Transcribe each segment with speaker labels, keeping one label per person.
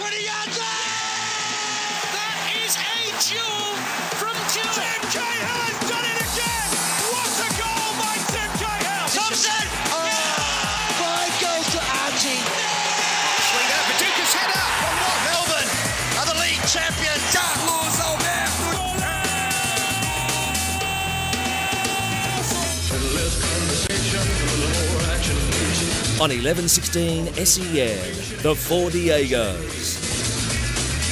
Speaker 1: 20 yards
Speaker 2: That is a duel from Duel.
Speaker 1: Tim Cahill has done it again! What a goal by Tim Cahill! Thompson! Five goals to Archie. Swing out, Paducah's header from what? Melbourne are the league champions. Dark Lord's old man.
Speaker 3: on 1116 SEN, E the Four Diegos.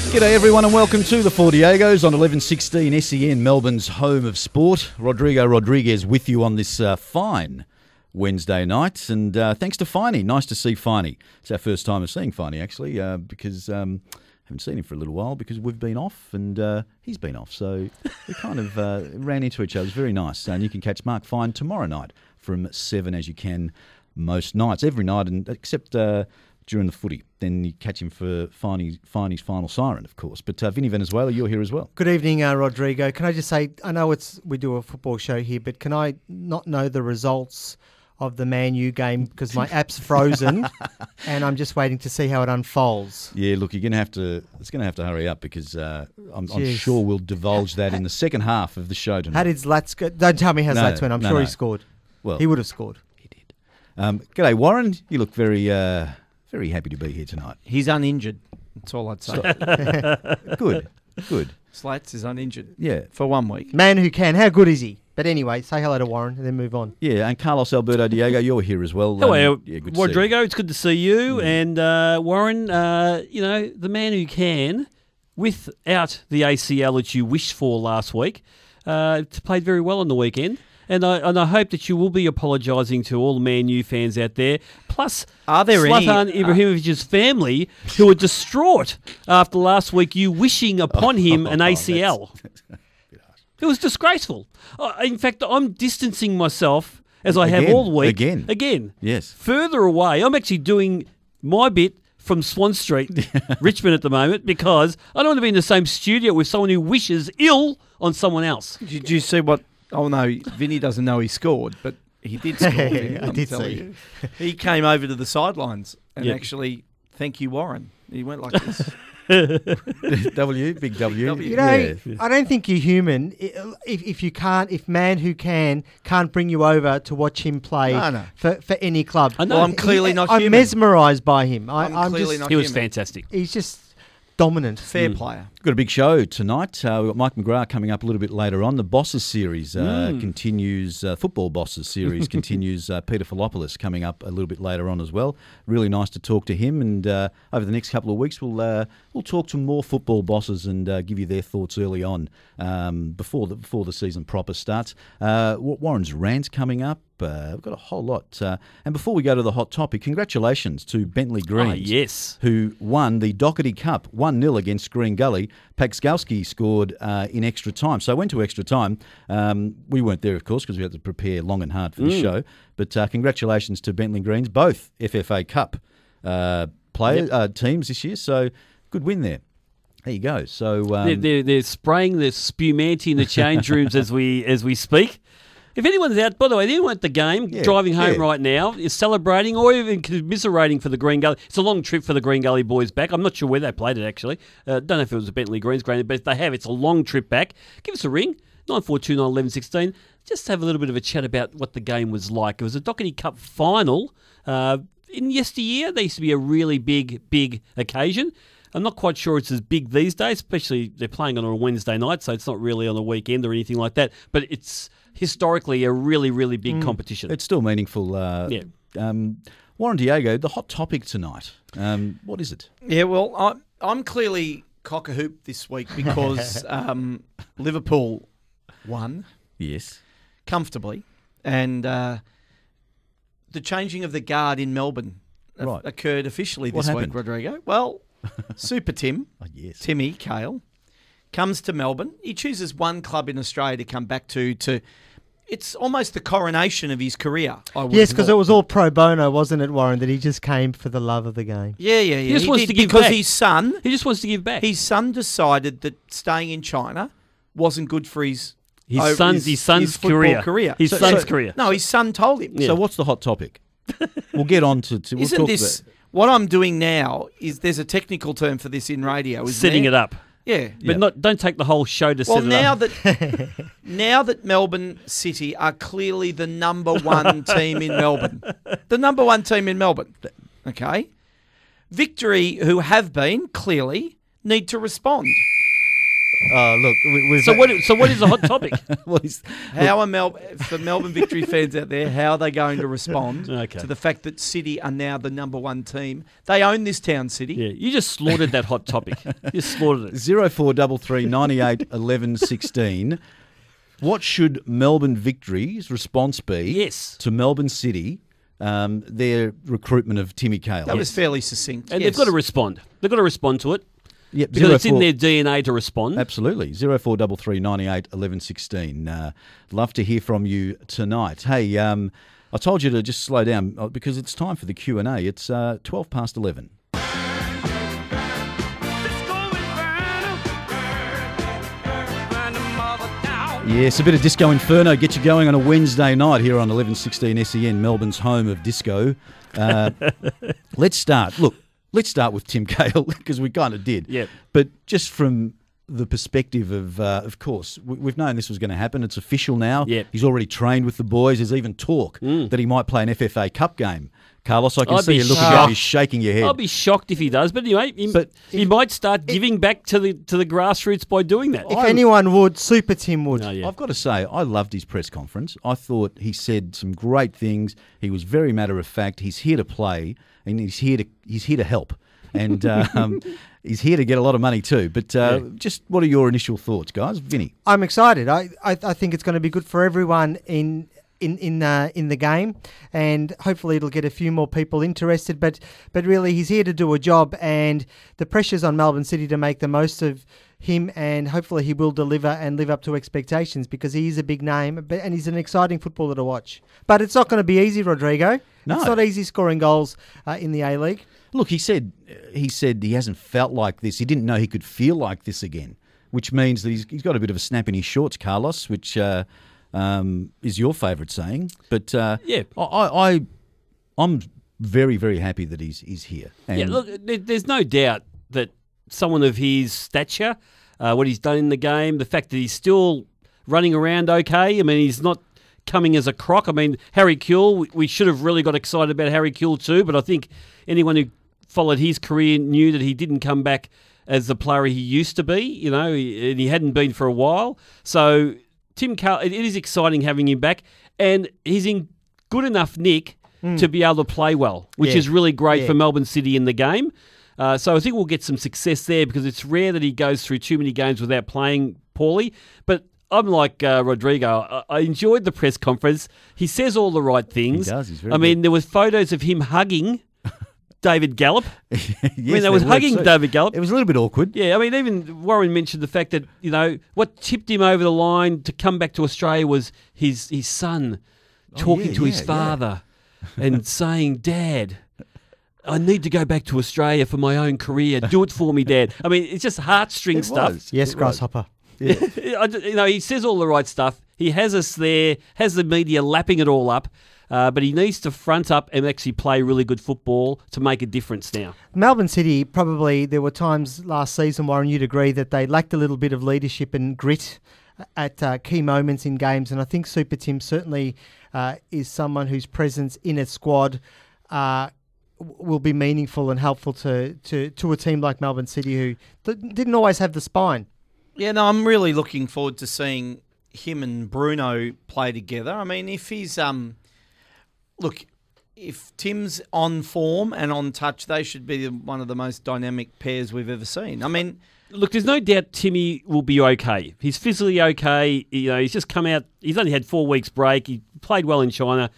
Speaker 4: G'day everyone and welcome to the Four Diegos on 1116 SEN, Melbourne's home of sport. Rodrigo Rodriguez with you on this uh, fine Wednesday night, and uh, thanks to Finey. Nice to see Finey. It's our first time of seeing Finey actually, uh, because um, haven't seen him for a little while because we've been off and uh, he's been off, so we kind of uh, ran into each other. It's very nice, and you can catch Mark Fine tomorrow night from seven as you can most nights, every night, and except. During the footy. Then you catch him for Finey's, Finey's final siren, of course. But uh, Vinny Venezuela, you're here as well.
Speaker 5: Good evening, uh, Rodrigo. Can I just say, I know it's we do a football show here, but can I not know the results of the Man U game because my app's frozen, and I'm just waiting to see how it unfolds.
Speaker 4: Yeah, look, you're going to have to. It's going to have to hurry up because uh, I'm, I'm sure we'll divulge that in the second half of the show tonight.
Speaker 5: How did Zlats go? Don't tell me how
Speaker 4: No,
Speaker 5: Zlats went. I'm
Speaker 4: no,
Speaker 5: sure
Speaker 4: no.
Speaker 5: he scored.
Speaker 4: well,
Speaker 5: He would have scored.
Speaker 4: He did. Um, g'day, Warren. You look very, uh, very happy to be here tonight.
Speaker 6: He's uninjured. That's all I'd say.
Speaker 4: Good, good.
Speaker 6: Zlats is uninjured
Speaker 4: Yeah,
Speaker 6: for one week.
Speaker 5: Man who can. How good is he? But anyway, say hello to Warren and then move on.
Speaker 4: yeah. And Carlos Alberto Diego, you're here as well. Um,
Speaker 7: Hello,
Speaker 4: yeah, good to see you.
Speaker 7: Rodrigo. It's good to see you. And uh, Warren, uh, you know, the man who can, without the ACL that you wished for last week, uh, played very well on the weekend. And I, and I hope that you will be apologising to all the Man U fans out there. Plus,
Speaker 6: Are there any-
Speaker 7: Zlatan Ibrahimovic's family who are distraught after last week you wishing upon him an ACL. It was disgraceful. Uh, in fact, I'm distancing myself as I have all week.
Speaker 4: again.
Speaker 7: Again.
Speaker 4: Yes.
Speaker 7: Further away. I'm actually doing my bit from Swan Street, Richmond at the moment, because I don't want to be in the same studio with someone who wishes ill on someone else.
Speaker 6: Did you see what? Oh no, Vinny doesn't know he scored, but he did score. Vinny,
Speaker 5: I did see.
Speaker 6: you. He came over to the sidelines and
Speaker 7: Yeah.
Speaker 6: actually, thank you, Warren. He went like this.
Speaker 4: W, big W.
Speaker 6: W.
Speaker 5: You know,
Speaker 4: yeah.
Speaker 5: I don't think you're human if, if you can't, if man who can can't bring you over to watch him play
Speaker 6: No, no.
Speaker 5: For, for any club.
Speaker 7: I know.
Speaker 6: Well, I'm clearly not
Speaker 5: I'm
Speaker 6: human.
Speaker 5: mesmerised by him. I,
Speaker 6: I'm
Speaker 5: I'm
Speaker 6: clearly
Speaker 5: just,
Speaker 6: not
Speaker 7: He was
Speaker 6: human.
Speaker 7: fantastic.
Speaker 5: He's just dominant.
Speaker 6: Fair player.
Speaker 4: Got a big show tonight. Uh, we've got Mike McGrath coming up a little bit later on. The Bosses series uh, continues. Uh, Football Bosses series continues. Uh, Peter Philopoulos coming up a little bit later on as well. Really nice to talk to him. And uh, over the next couple of weeks, we'll uh, we'll talk to more football bosses and uh, give you their thoughts early on um, before the before the season proper starts. Uh, Warren's rant coming up. Uh, we've got a whole lot. Uh, and before we go to the hot topic, congratulations to Bentleigh Greens
Speaker 7: Ah, yes.
Speaker 4: who won the Dockerty Cup 1 0 against Green Gully. Pakskowski scored uh, in extra time. So I went to extra time. Um, we weren't there, of course, because we had to prepare long and hard for the show. But uh, congratulations to Bentleigh Greens, both FFA Cup uh, player, uh, teams this year. So good win there. There you go. So um,
Speaker 7: they're, they're, they're spraying the spumante in the change rooms as we as we speak. If anyone's out, by the way, anyone at the game
Speaker 4: Yeah,
Speaker 7: driving home
Speaker 4: yeah.
Speaker 7: right now is celebrating or even commiserating for the Green Gully. It's a long trip for the Green Gully boys back. I'm not sure where they played it actually. Uh, don't know if it was the Bentleigh Greens Green, but if they have, it's a long trip back. Give us a ring. 9429 1116. Just have a little bit of a chat about what the game was like. It was a Dockerty Cup final. Uh, in yesteryear, there used to be a really big, big occasion. I'm not quite sure it's as big these days, especially they're playing on a Wednesday night, so it's not really on a weekend or anything like that. But it's historically a really, really big competition.
Speaker 4: it's still meaningful. Uh,
Speaker 7: Yeah.
Speaker 4: um, Warren Diego, the hot topic tonight. Um, what is it?
Speaker 6: Yeah, well, I'm, I'm clearly cock a hoop this week because um, Liverpool won
Speaker 4: Yes.
Speaker 6: comfortably, and uh, the changing of the guard in Melbourne o-
Speaker 4: Right.
Speaker 6: occurred officially this week,
Speaker 4: happened?
Speaker 6: Rodrigo. Well, Super Tim,
Speaker 4: Oh, yes.
Speaker 6: Timmy Cahill, comes to Melbourne. He chooses one club in Australia to come back to. To it's almost the coronation of his career. I would
Speaker 5: Yes, because it was all pro bono, wasn't it, Warren? That he just came for the love of the game.
Speaker 6: Yeah, yeah, yeah.
Speaker 7: just wants to give
Speaker 6: because
Speaker 7: back.
Speaker 6: his son,
Speaker 7: he just wants to give back.
Speaker 6: his son decided that staying in China wasn't good for his
Speaker 7: His
Speaker 6: over
Speaker 7: son's- his son's
Speaker 6: football
Speaker 7: career.
Speaker 6: career.
Speaker 7: His son's career.
Speaker 6: No, his son told him.
Speaker 7: Yeah.
Speaker 4: So what's the hot topic? we'll get on to. to we'll
Speaker 6: Isn't
Speaker 4: talk
Speaker 6: this?
Speaker 4: about-
Speaker 6: What I'm doing now is there's a technical term for this in radio. Isn't
Speaker 7: Setting
Speaker 6: there?
Speaker 7: it up.
Speaker 6: Yeah.
Speaker 7: But not don't take the whole show to
Speaker 6: Well,
Speaker 7: set it
Speaker 6: now
Speaker 7: up.
Speaker 6: that now that Melbourne City are clearly the number one team in Melbourne, the number one team in Melbourne, okay, Victory, who have been clearly, need to respond.
Speaker 5: Oh, look, we, we've
Speaker 7: so what? So what is the hot topic?
Speaker 4: Well, he's-
Speaker 6: How are Mel- for Melbourne Victory fans out there? How are they going to respond
Speaker 7: Okay.
Speaker 6: to the fact that City are now the number one team? They own this town, City.
Speaker 7: yeah, you just slaughtered that hot topic. You just slaughtered it.
Speaker 4: Zero four double three ninety eight eleven sixteen. What should Melbourne Victory's response be?
Speaker 7: Yes.
Speaker 4: To Melbourne City, um, their recruitment of Timmy Cahill.
Speaker 6: That was fairly succinct.
Speaker 7: And
Speaker 6: yes.
Speaker 7: they've got to respond. They've got to respond to it
Speaker 4: Yep,
Speaker 7: because it's in their DNA to respond.
Speaker 4: Absolutely. Zero four double three ninety eight eleven sixteen. Uh, love to hear from you tonight. Hey, um, I told you to just slow down uh, because it's time for the Q and A. It's uh, twelve past eleven. Yes, a bit of Disco Inferno get you going on a Wednesday night here on 1116 SEN, Melbourne's home of disco. Uh, let's start. Look, let's start with Tim Cahill because we kind of did.
Speaker 7: Yep.
Speaker 4: But just from the perspective of, uh, of course, we, we've known this was going to happen. It's official now.
Speaker 7: Yep.
Speaker 4: He's already trained with the boys. There's even talk that he might play an FFA Cup game. Carlos, I can
Speaker 7: I'd
Speaker 4: see
Speaker 7: be
Speaker 4: you looking
Speaker 7: shocked.
Speaker 4: at me, shaking your head.
Speaker 7: I'll be shocked if he does, but anyway, he,
Speaker 4: But
Speaker 7: he might start giving back to the to the grassroots by doing that.
Speaker 5: if anyone would, Super Tim would.
Speaker 7: Oh, yeah.
Speaker 4: I've got to say, I loved his press conference. I thought he said some great things. He was very matter of fact. He's here to play, and he's here to he's here to help, and um, he's here to get a lot of money too. But uh, just what are your initial thoughts, guys? Vinny,
Speaker 5: I'm excited. I, I, I think it's going to be good for everyone in in in uh, in the game, and hopefully it'll get a few more people interested. But but really, he's here to do a job, and the pressure's on Melbourne City to make the most of him, and hopefully he will deliver and live up to expectations because he is a big name, but, and he's an exciting footballer to watch. But it's not going to be easy, Rodrigo.
Speaker 4: No.
Speaker 5: It's not easy scoring goals uh, in the A League.
Speaker 4: look, he said he said he hasn't felt like this. He didn't know he could feel like this again, which means that he's, he's got a bit of a snap in his shorts, Carlos, which uh, um, is your favourite saying. But uh,
Speaker 7: Yeah.
Speaker 4: I, I, I'm very very happy that he's he's here. And
Speaker 7: Yeah, look, there's no doubt that someone of his stature, uh, what he's done in the game, the fact that he's still running around okay. I mean, he's not coming as a crock. I mean, Harry Kewell, we, we should have really got excited about Harry Kewell too, but I think anyone who followed his career knew that he didn't come back as the player he used to be, you know, and he hadn't been for a while. So, Tim Cahill, it, is exciting having him back, and he's in good enough nick to be able to play well, which
Speaker 5: Yeah.
Speaker 7: is really great
Speaker 5: Yeah.
Speaker 7: for Melbourne City in the game. Uh, so I think we'll get some success there because it's rare that he goes through too many games without playing poorly. But I'm like uh, Rodrigo. I, I enjoyed the press conference. He says all the right things.
Speaker 4: does, he's very
Speaker 7: I mean, there was photos of him hugging David Gallop.
Speaker 4: yes,
Speaker 7: I mean, they was
Speaker 4: were
Speaker 7: hugging
Speaker 4: too.
Speaker 7: David Gallop.
Speaker 4: It was a little bit awkward.
Speaker 7: Yeah, I mean, even Warren mentioned the fact that you know what tipped him over the line to come back to Australia was his his son oh, talking
Speaker 4: Oh, yeah,
Speaker 7: to his
Speaker 4: yeah, yeah.
Speaker 7: father and saying, "Dad." I need to go back to Australia for my own career. Do it for me, Dad. I mean, it's just heartstring
Speaker 4: It
Speaker 7: stuff.
Speaker 4: was.
Speaker 5: Yes,
Speaker 4: It.
Speaker 5: Grasshopper.
Speaker 7: I d- you know, he says all the right stuff. He has us there, has the media lapping it all up, uh, but he needs to front up and actually play really good football to make a difference now.
Speaker 5: Melbourne City, probably there were times last season, Warren, you'd agree that they lacked a little bit of leadership and grit at uh, key moments in games. And I think Super Tim certainly uh, is someone whose presence in a squad uh, will be meaningful and helpful to, to, to a team like Melbourne City who th- didn't always have the spine.
Speaker 6: Yeah, no, I'm really looking forward to seeing him and Bruno play together. I mean, if he's um, look, if Tim's on form and on touch, they should be one of the most dynamic pairs we've ever seen. I mean,
Speaker 7: Look, there's no doubt Timmy will be okay. He's physically okay. You know, he's just come out. He's only had four weeks break. He played well in China.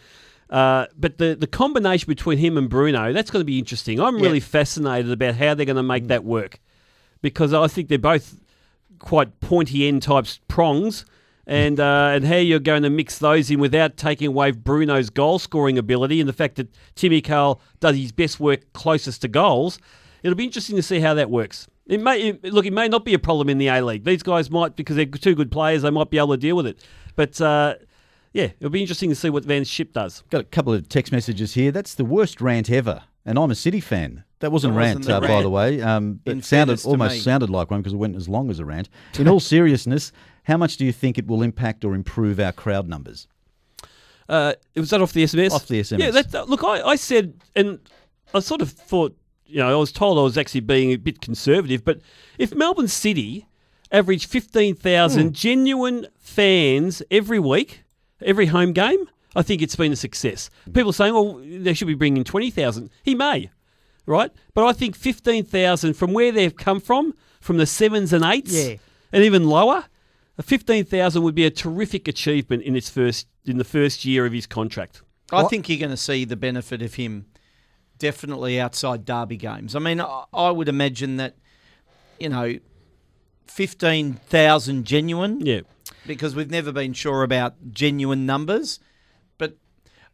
Speaker 7: Uh, but the, the combination between him and Bruno, that's going to be interesting. I'm really fascinated about how they're going to make that work because I think they're both quite pointy end types prongs. And uh, and how you're going to mix those in without taking away Bruno's goal scoring ability and the fact that Timmy Cahill does his best work closest to goals, it'll be interesting to see how that works. It may it, look, it may not be a problem in the A League. These guys might because they're two good players, they might be able to deal with it. But uh, yeah, it'll be interesting to see what Van 't Schip does.
Speaker 4: Got a couple of text messages here. That's the worst rant ever. and I'm a City fan. That wasn't a
Speaker 6: That
Speaker 4: rant,
Speaker 6: wasn't
Speaker 4: uh,
Speaker 6: the
Speaker 4: by the way. Um, it sounded almost
Speaker 6: me.
Speaker 4: sounded like one because it went as long as a rant. In all seriousness, how much do you think it will impact or improve our crowd numbers?
Speaker 7: Uh, was that off the SMS?
Speaker 4: Off the SMS.
Speaker 7: Yeah, that, that- look, I, I said, and I sort of thought, you know, I was told I was actually being a bit conservative, but if Melbourne City averaged 15,000 genuine fans every week, every home game, I think it's been a success. People saying, well, they should be bringing 20,000. He may, right? But I think 15,000 from where they've come from, from the sevens and eights,
Speaker 5: Yeah.
Speaker 7: and even lower, a 15,000 would be a terrific achievement in its first in the first year of his contract.
Speaker 6: I think you're going to see the benefit of him definitely outside derby games. I mean, I, I would imagine that, you know, 15,000 genuine,
Speaker 7: Yeah.
Speaker 6: because we've never been sure about genuine numbers. But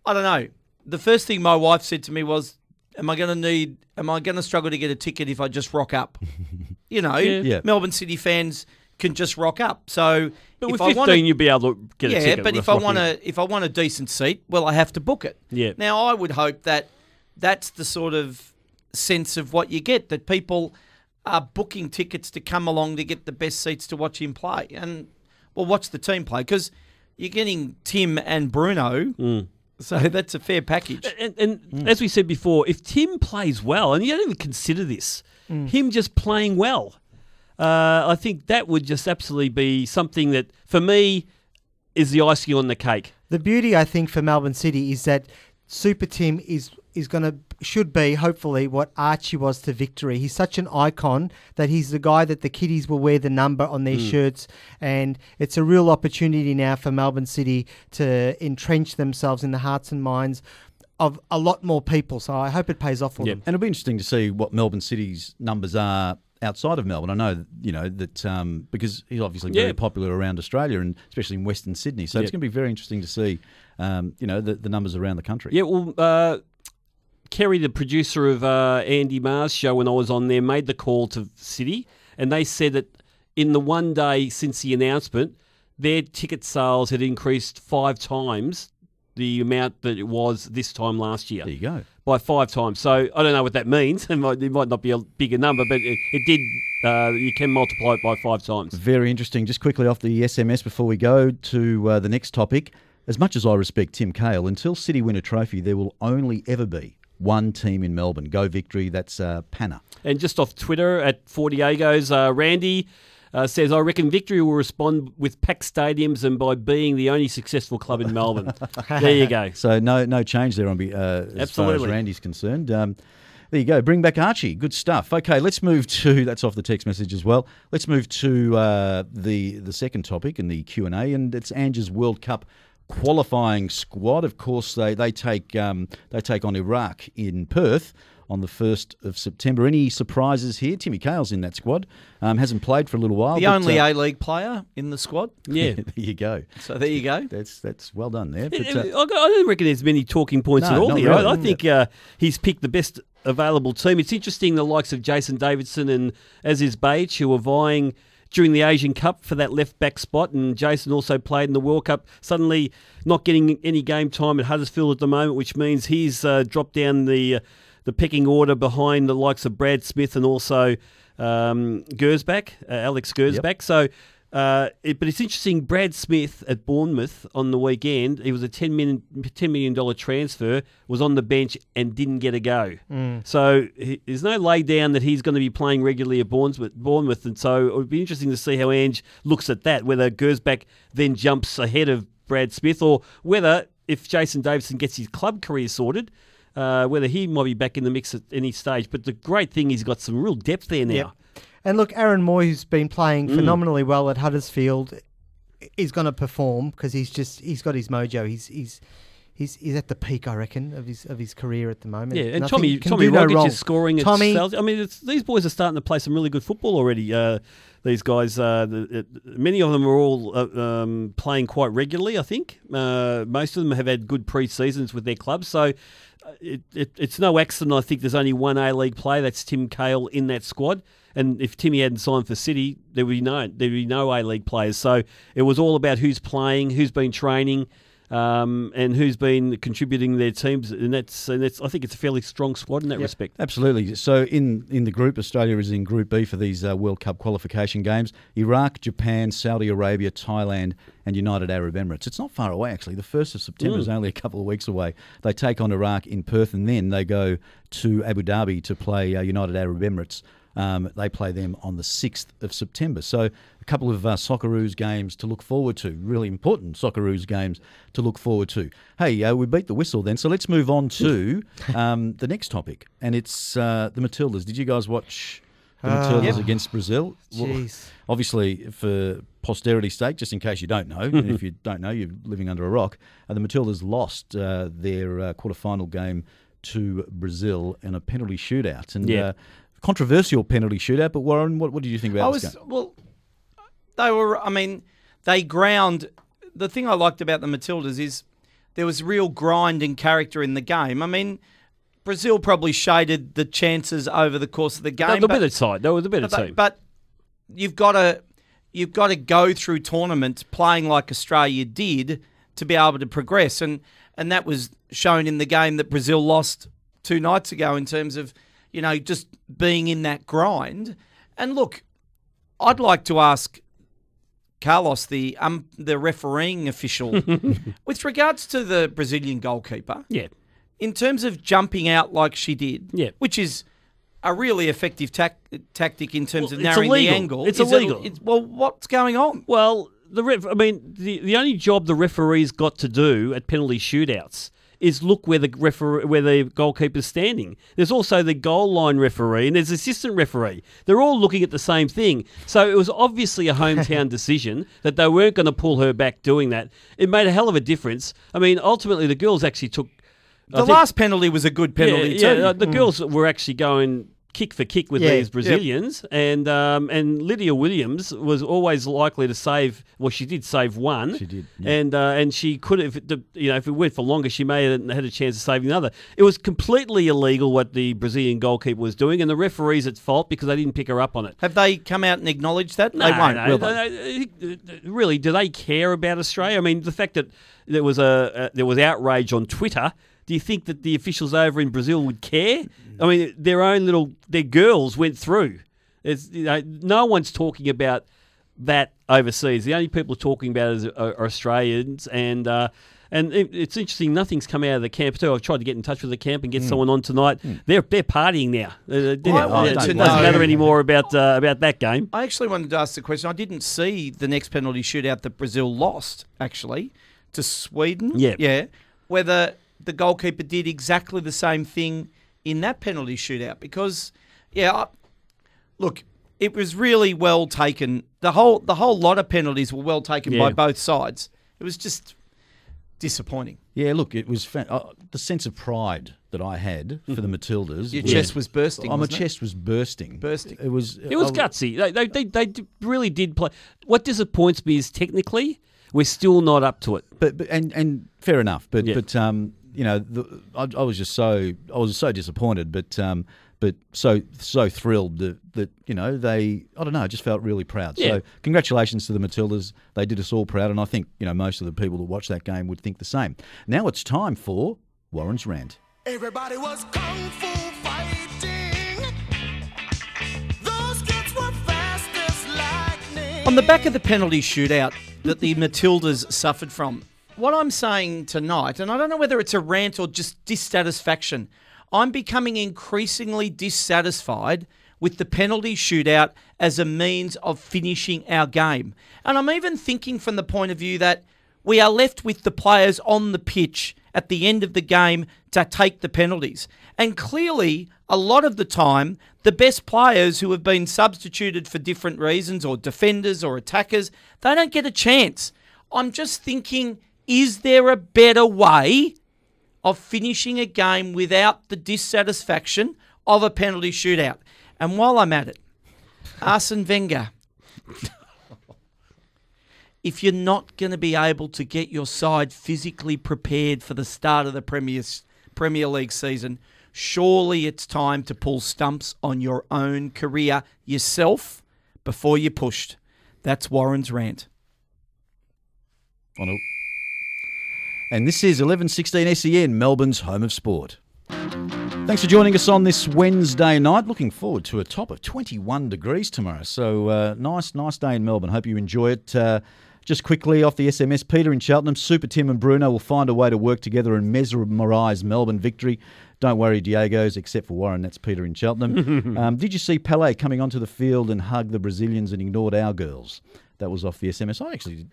Speaker 6: I don't know. The first thing my wife said to me was, Am I going to need, am I going to struggle to get a ticket if I just rock up? you know,
Speaker 7: Yeah.
Speaker 4: Yeah.
Speaker 6: Melbourne City fans can just rock up. So
Speaker 7: But
Speaker 6: if
Speaker 7: with
Speaker 6: I
Speaker 7: 15,
Speaker 6: want to
Speaker 7: you'd be able to get
Speaker 6: yeah,
Speaker 7: a ticket.
Speaker 6: Yeah but
Speaker 7: with
Speaker 6: if I want a if I want a decent seat, well, I have to book it.
Speaker 7: Yeah.
Speaker 6: Now I would hope that that's the sort of sense of what you get that people are booking tickets to come along to get the best seats to watch him play and well watch the team play because you're getting Tim and Bruno,
Speaker 7: Mm.
Speaker 6: So that's a fair package.
Speaker 7: And, and as we said before, if Tim plays well, and you don't even consider this, him just playing well, uh, I think that would just absolutely be something that, for me, is the icing on the cake.
Speaker 5: The beauty, I think, for Melbourne City is that Super Tim is is going to should be hopefully what Archie was to Victory. He's such an icon that he's the guy that the kiddies will wear the number on their shirts, and it's a real opportunity now for Melbourne City to entrench themselves in the hearts and minds of a lot more people. So I hope it pays off for
Speaker 7: Yep.
Speaker 5: them.
Speaker 4: And it'll be interesting to see what Melbourne City's numbers are outside of Melbourne. I know, you know, that um, because he's obviously very popular around Australia and especially in Western Sydney. So it's going to be very interesting to see, um, you know, the, the numbers around the country.
Speaker 7: Yeah, well, uh, Kerry, the producer of uh, Andy Maher's show, when I was on there, made the call to City, and they said that in the one day since the announcement, their ticket sales had increased five times the amount that it was this time last year.
Speaker 4: There you go.
Speaker 7: By five times. So I don't know what that means. It might, it might not be a bigger number, but it, it did. Uh, you can multiply it by five times.
Speaker 4: Very interesting. Just quickly off the SMS before we go to uh, the next topic. As much as I respect Tim Cahill, until City win a trophy, there will only ever be one team in Melbourne. Go victory. That's uh, Panna.
Speaker 7: And just off Twitter at Fortiegos, uh, Randy uh, says, I reckon Victory will respond with packed stadiums and by being the only successful club in Melbourne. there you go.
Speaker 4: So no no change there on uh, as far as Randy's concerned. Um, there you go. Bring back Archie. Good stuff. Okay, let's move to that's off the text message as well. Let's move to uh, the the second topic in the Q and A, and it's Ange's World Cup qualifying squad. Of course, they they take um, they take on Iraq in Perth on the first of September. Any surprises here? Timmy Cahill's in that squad. Um, hasn't played for a little while.
Speaker 6: The only
Speaker 4: uh,
Speaker 6: A League player in the squad.
Speaker 7: Yeah.
Speaker 4: there you go.
Speaker 6: So there you go.
Speaker 4: That's that's well done there.
Speaker 7: I
Speaker 4: But, uh,
Speaker 7: I don't reckon there's many talking points
Speaker 4: No,
Speaker 7: at all here.
Speaker 4: really.
Speaker 7: I, think uh, he's picked the best available team. It's interesting the likes of Jason Davidson and as Aziz Behich who are vying during the Asian Cup for that left back spot, and Jason also played in the World Cup. Suddenly, not getting any game time at Huddersfield at the moment, which means he's uh, dropped down the uh, the pecking order behind the likes of Brad Smith and also um, Gersbach, uh, Alex Gersbach. So. Uh, it, but it's interesting. Brad Smith at Bournemouth on the weekend. He was a ten million ten million dollar transfer. Was on the bench and didn't get a go. So he, there's no lay down that he's going to be playing regularly at Bournemouth. Bournemouth, and so it would be interesting to see how Ange looks at that. Whether Gersbach then jumps ahead of Brad Smith, or whether if Jason Davidson gets his club career sorted. Uh, whether he might be back in the mix at any stage, but the great thing he's got some real depth there now.
Speaker 5: Yep. And look, Aaron Mooy, who's been playing
Speaker 7: Mm.
Speaker 5: phenomenally well at Huddersfield, is going to perform because he's just he's got his mojo. He's he's he's he's at the peak, I reckon, of his of his career at the moment.
Speaker 7: Yeah, and
Speaker 5: Nothing
Speaker 7: Tommy Tommy
Speaker 5: do no
Speaker 7: is scoring
Speaker 5: Tommy.
Speaker 7: I mean, it's, these boys are starting to play some really good football already. Uh, these guys, uh, the, many of them are all uh, um, playing quite regularly. I think uh, most of them have had good pre-seasons with their clubs. So uh, it, it, it's no accident. I think there's only one A League player. That's Tim Cahill in that squad. And if Timmy hadn't signed for City, there would be no there would be no A League players. So it was all about who's playing, who's been training. um, and who's been contributing their teams, and that's and that's I think it's a fairly strong squad in that respect.
Speaker 4: Absolutely. So in, in the group, Australia is in Group B for these uh, World Cup qualification games. Iraq, Japan, Saudi Arabia, Thailand, and United Arab Emirates. It's not far away actually. The first of September is only a couple of weeks away. They take on Iraq in Perth, and then they go to Abu Dhabi to play uh, United Arab Emirates. Um, they play them on the 6th of September. So, a couple of uh, Socceroos games to look forward to, really important Socceroos games to look forward to. Hey, uh, we beat the whistle then, so let's move on to um, the next topic, and it's uh, the Matildas. Did you guys watch the Matildas
Speaker 5: Yep.
Speaker 4: against Brazil? Well,
Speaker 5: Jeez.
Speaker 4: obviously, for posterity's sake, just in case you don't know, and if you don't know, you're living under a rock, uh, the Matildas lost uh, their uh, quarterfinal game to Brazil in a penalty shootout. And
Speaker 7: Yeah.
Speaker 4: uh, controversial penalty shootout, but Warren, what, what did you think about
Speaker 6: I
Speaker 4: this
Speaker 6: was
Speaker 4: game?
Speaker 6: well. They were. I mean, they ground. The thing I liked about the Matildas is there was real grind and character in the game. I mean, Brazil probably shaded the chances over the course of the game.
Speaker 7: They're the
Speaker 6: but-
Speaker 7: better side. They were the better
Speaker 6: but,
Speaker 7: team.
Speaker 6: but you've got to you've got to go through tournaments playing like Australia did to be able to progress, and and that was shown in the game that Brazil lost two nights ago in terms of you know just being in that grind. And look, I'd like to ask Carlos, the um the refereeing official, with regards to the Brazilian goalkeeper
Speaker 7: yeah,
Speaker 6: in terms of jumping out like she did,
Speaker 7: Yeah.
Speaker 6: which is a really effective tac- tactic in terms
Speaker 7: Well,
Speaker 6: of narrowing the angle.
Speaker 7: It's
Speaker 6: Is it-
Speaker 7: illegal.
Speaker 6: it's- well, what's going on?
Speaker 7: Well, the ref, I mean, the the only job the referees got to do at penalty shootouts is look where the referee, where the goalkeeper's standing. There's also the goal line referee and there's assistant referee. They're all looking at the same thing. So it was obviously a hometown decision that they weren't going to pull her back doing that. It made a hell of a difference. I mean, ultimately the girls actually took
Speaker 6: The
Speaker 7: think-
Speaker 6: last penalty was a good penalty
Speaker 7: yeah,
Speaker 6: too.
Speaker 7: yeah, the mm. girls were actually going kick for kick with
Speaker 5: Yeah,
Speaker 7: these
Speaker 5: yep.
Speaker 7: Brazilians, and um, and Lydia Williams was always likely to save. Well, she did save one.
Speaker 4: She did, yeah.
Speaker 7: and uh, and she could have, you know, if it went for longer, she may have had a chance of saving another. It was completely illegal what the Brazilian goalkeeper was doing, and the referees at fault because they didn't pick her up on it.
Speaker 6: Have they come out and acknowledged that? they won't.
Speaker 7: no,
Speaker 6: they?
Speaker 7: no, no, Really, do they care about Australia? I mean, the fact that there was a uh, there was outrage on Twitter. Do you think that the officials over in Brazil would care? I mean, their own little their girls went through. It's, you know, no one's talking about that overseas. The only people talking about it is, are, are Australians, and uh, and it, it's interesting. Nothing's come out of the camp too. I've tried to get in touch with the camp and get someone on tonight. They're they're partying now. Uh, they-
Speaker 6: I
Speaker 7: it doesn't
Speaker 6: know-
Speaker 7: matter anymore about uh, about that game.
Speaker 6: I actually wanted to ask the question. I didn't see the next penalty shootout that Brazil lost actually to Sweden.
Speaker 7: Yeah.
Speaker 6: yeah. Whether the goalkeeper did exactly the same thing in that penalty shootout because, yeah, I, look, it was really well taken. The whole the whole lot of penalties were well taken by both sides. It was just disappointing.
Speaker 4: Yeah, look, it was fa- uh, the sense of pride that I had for the Matildas.
Speaker 6: Your
Speaker 4: was-
Speaker 6: chest was bursting.
Speaker 4: Oh, my
Speaker 6: wasn't it?
Speaker 4: chest was bursting.
Speaker 6: Bursting.
Speaker 4: It was.
Speaker 7: It was
Speaker 4: I-
Speaker 7: gutsy. They, they, they, they really did play. What disappoints me is technically we're still not up to it.
Speaker 4: but, but and and fair enough. But
Speaker 7: Yeah.
Speaker 4: but um, you know, the, I, I was just so I was so disappointed, but um, but so so thrilled that that you know they I don't know, I just felt really proud.
Speaker 7: Yeah.
Speaker 4: So congratulations to the Matildas. They did us all proud, and I think you know most of the people that watch that game would think the same. Now it's time for Warren's rant.
Speaker 8: Everybody was kung fu fighting. Those kids were fast as lightning.
Speaker 6: On the back of the penalty shootout that the Matildas suffered from, what I'm saying tonight, and I don't know whether it's a rant or just dissatisfaction, I'm becoming increasingly dissatisfied with the penalty shootout as a means of finishing our game. And I'm even thinking from the point of view that we are left with the players on the pitch at the end of the game to take the penalties. And clearly, a lot of the time, the best players who have been substituted for different reasons, or defenders or attackers, they don't get a chance. I'm just thinking, is there a better way of finishing a game without the dissatisfaction of a penalty shootout? And while I'm at it, Arsene Wenger, if you're not going to be able to get your side physically prepared for the start of the Premier, Premier League season, surely it's time to pull stumps on your own career yourself before you're pushed. That's Warren's rant.
Speaker 4: And this is 1116 SEN, Melbourne's home of sport. Thanks for joining us on this Wednesday night. Looking forward to a top of 21 degrees tomorrow. So uh, nice, nice day in Melbourne. Hope you enjoy it. Uh, just quickly off the SMS, Peter in Cheltenham, Super Tim and Bruno will find a way to work together and mesmerise Melbourne victory. Don't worry, Diego's, except for Warren. That's Peter in Cheltenham. um, did you see Pele coming onto the field and hug the Brazilians and ignored our girls? That was off the SMS. I actually,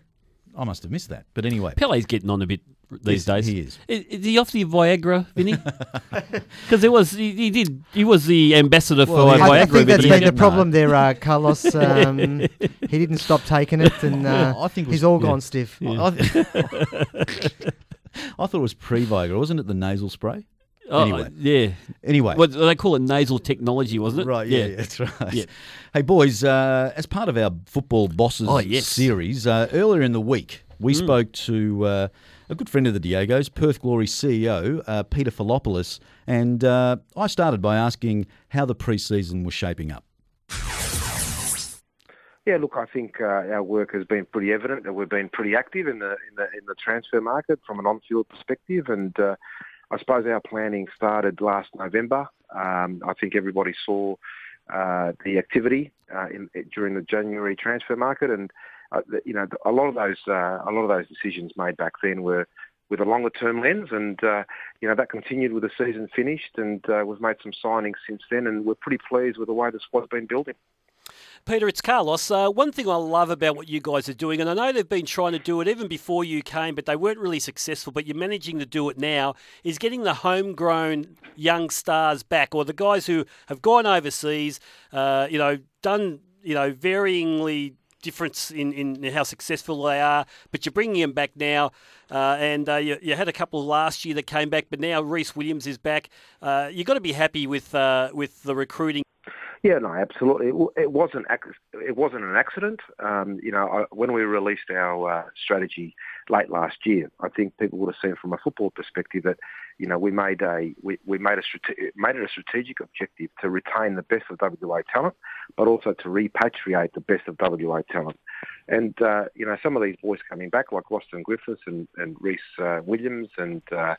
Speaker 4: I must have missed that. But anyway,
Speaker 7: Pele's getting on a bit these days.
Speaker 4: he is.
Speaker 7: Is, is he off the Viagra, Vinny? Because it was he, he did he was the ambassador
Speaker 4: Well,
Speaker 7: for
Speaker 4: he-
Speaker 5: I,
Speaker 7: Viagra.
Speaker 5: I
Speaker 7: a
Speaker 5: think
Speaker 7: bit
Speaker 5: that's
Speaker 7: ago.
Speaker 5: been the
Speaker 4: No.
Speaker 5: problem there, uh, Carlos. Um, he didn't stop taking it, and uh,
Speaker 4: I think it was-
Speaker 5: he's all
Speaker 4: yeah.
Speaker 5: gone stiff.
Speaker 4: I, I thought it was pre-Viagra, wasn't it? The nasal spray.
Speaker 7: Oh,
Speaker 4: Anyway.
Speaker 7: yeah.
Speaker 4: Anyway,
Speaker 7: What they call it nasal technology, wasn't it?
Speaker 4: Right, yeah, yeah, that's right.
Speaker 7: Yeah.
Speaker 4: Hey, boys, uh, as part of our Football Bosses
Speaker 7: Oh, yes.
Speaker 4: series, uh, earlier in the week, we
Speaker 7: Mm.
Speaker 4: spoke to uh, a good friend of the Diego's, Perth Glory CEO, uh, Peter Philopoulos, and uh, I started by asking how the pre-season was shaping up.
Speaker 9: Yeah, look, I think uh, our work has been pretty evident that we've been pretty active in the in the in the transfer market from an on-field perspective, and uh, I suppose our planning started last November. Um, I think everybody saw uh, the activity uh, in, during the January transfer market, and you know a lot of those uh, a lot of those decisions made back then were with a longer term lens, and uh, you know that continued with the season finished, and uh, we've made some signings since then, and we're pretty pleased with the way the squad's been building.
Speaker 7: Peter, it's Carlos. Uh, one thing I love about what you guys are doing, and I know they've been trying to do it even before you came, but they weren't really successful, but you're managing to do it now, is getting the homegrown young stars back, or the guys who have gone overseas, uh, you know, done, you know, varyingly difference in, in how successful they are, but you're bringing them back now. Uh, and uh, you, you had a couple last year that came back, but now Rhys Williams is back. Uh, you've got to be happy with uh, with the recruiting.
Speaker 9: Yeah, no, absolutely. It, wasn't it wasn't an accident. Um, you know, I, when we released our uh, strategy late last year, I think people would have seen from a football perspective that you know we made a we, we made a made it a strategic objective to retain the best of WA talent, but also to repatriate the best of WA talent. And uh, you know, some of these boys coming back, like Rostyn Griffiths and and Rhys uh, Williams and uh,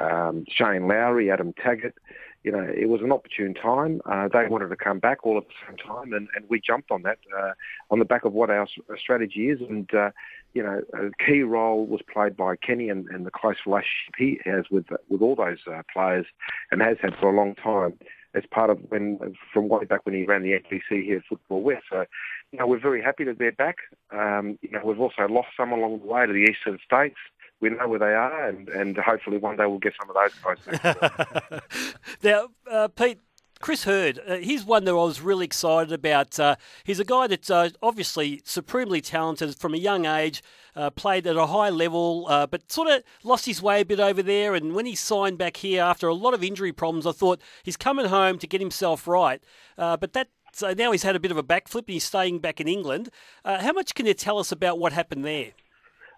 Speaker 9: um, Shane Lowry, Adam Taggart you know, it was an opportune time. Uh, they wanted to come back all at the same time, and, and we jumped on that uh, on the back of what our strategy is. And, uh, you know, a key role was played by Kenny and, and the close relationship he has with with all those uh, players and has had for a long time as part of when, from way back when he ran the NPC here at Football West. So, you know, we're very happy that they're back. Um, you know, we've also lost some along the way to the eastern states. We know where they are, and, and hopefully one day we'll get some of those guys.
Speaker 7: Now, uh, Pete, Chris Herd, uh, he's one that I was really excited about. Uh, he's a guy that's uh, obviously supremely talented from a young age, uh, played at a high level, uh, but sort of lost his way a bit over there. And when he signed back here after a lot of injury problems, I thought he's coming home to get himself right. Uh, but that so now he's had a bit of a backflip and he's staying back in England. How much can you tell us about what happened there?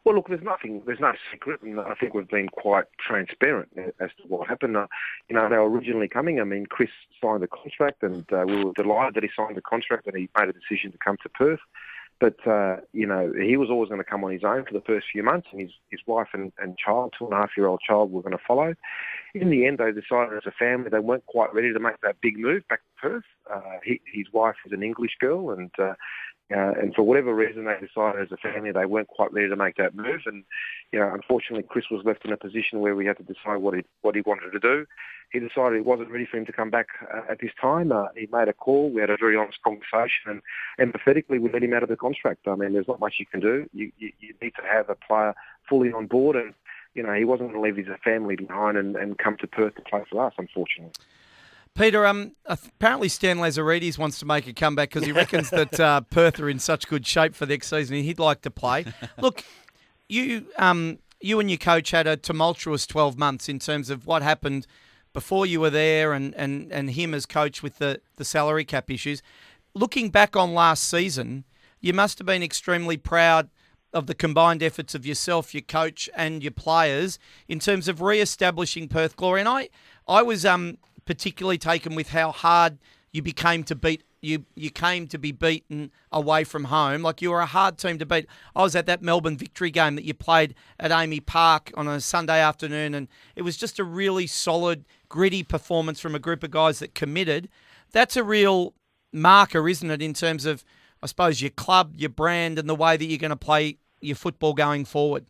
Speaker 9: Well, look, there's nothing, there's no secret, and I think we've been quite transparent as to what happened. Uh, you know, they were originally coming. I mean, Chris signed the contract, and uh, we were delighted that he signed the contract and he made a decision to come to Perth. But uh, you know, he was always going to come on his own for the first few months, and his his wife and, and child, two and a half year old child, were going to follow. In the end, they decided as a family they weren't quite ready to make that big move back to Perth. Uh, he, his wife is an English girl, and uh, uh, and for whatever reason, they decided as a family they weren't quite ready to make that move. And you know, unfortunately, Chris was left in a position where we had to decide what he what he wanted to do. He decided it wasn't ready for him to come back uh, at this time. Uh, he made a call. We had a very honest conversation, and empathetically, we let him out of the contract. I mean, there's not much you can do. You you, you need to have a player fully on board, and you know, he wasn't going to leave his family behind and, and come to Perth to play for us, unfortunately.
Speaker 6: Peter, um, apparently Stan Lazaridis wants to make a comeback because he reckons that uh, Perth are in such good shape for next season. and He'd like to play. Look, you, um, you and your coach had a tumultuous twelve months in terms of what happened before you were there, and, and, and him as coach with the, the salary cap issues. Looking back on last season, you must have been extremely proud of the combined efforts of yourself, your coach, and your players in terms of re-establishing Perth Glory. And I, I was um, particularly taken with how hard you became to beat you you came to be beaten away from home. Like you were a hard team to beat. I was at that Melbourne victory game that you played at AAMI Park on a Sunday afternoon, and it was just a really solid, gritty performance from a group of guys that committed. That's a real marker, isn't it, in terms of I suppose your club, your brand, and the way that you're going to play your football going forward.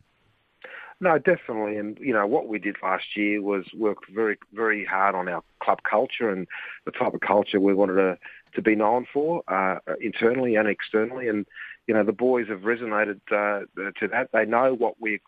Speaker 9: No, definitely. And, you know, what we did last year was worked very, very hard on our club culture and the type of culture we wanted to, to be known for, uh, internally and externally. And, you know, the boys have resonated uh, to that. They know what we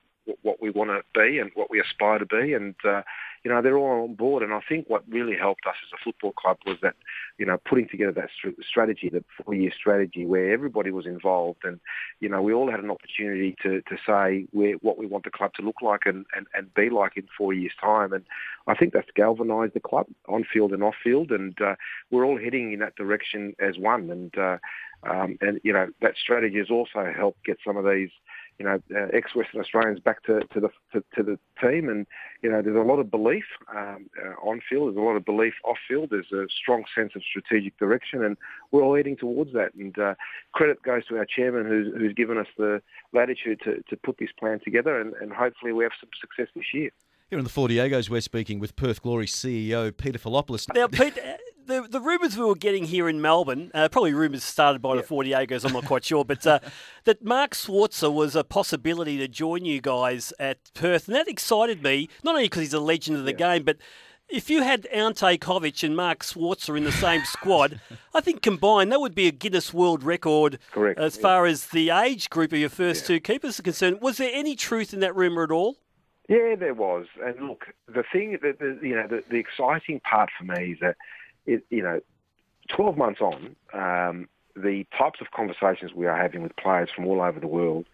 Speaker 9: what we want to be and what we aspire to be. And, uh, you know, they're all on board. And I think what really helped us as a football club was that, you know, putting together that strategy, that four-year strategy where everybody was involved and, you know, we all had an opportunity to, to say where, what we want the club to look like and, and, and be like in four years' time. And I think that's galvanised the club on field and off field. And uh, we're all heading in that direction as one. And, uh, um, and, you know, that strategy has also helped get some of these you know, uh, ex-Western Australians back to, to the to, to, the team, and you know, there's a lot of belief um, uh, on field. There's a lot of belief off field. There's a strong sense of strategic direction, and we're all heading towards that. And uh, credit goes to our chairman, who's who's given us the latitude to, to put this plan together, and, and hopefully we have some success this year.
Speaker 4: Here in the Four Diegos, we're speaking with Perth Glory CEO Peter Philopoulos.
Speaker 7: Now, Pete, the, the rumours we were getting here in Melbourne, uh, probably rumours started by the Four Diegos, I'm not quite sure, but uh, that Mark Schwarzer was a possibility to join you guys at Perth. And that excited me, not only because he's a legend of the game, but if you had Ante Covic and Mark Schwarzer in the same squad, I think combined that would be a Guinness World Record
Speaker 9: Correct,
Speaker 7: as
Speaker 9: yeah.
Speaker 7: far as the age group of your first two keepers are concerned. Was there any truth in that rumour at all?
Speaker 9: Yeah, there was. And look, the thing that the, you know, the, the exciting part for me is that, it, you know, 12 months on, um, the types of conversations we are having with players from all over the world,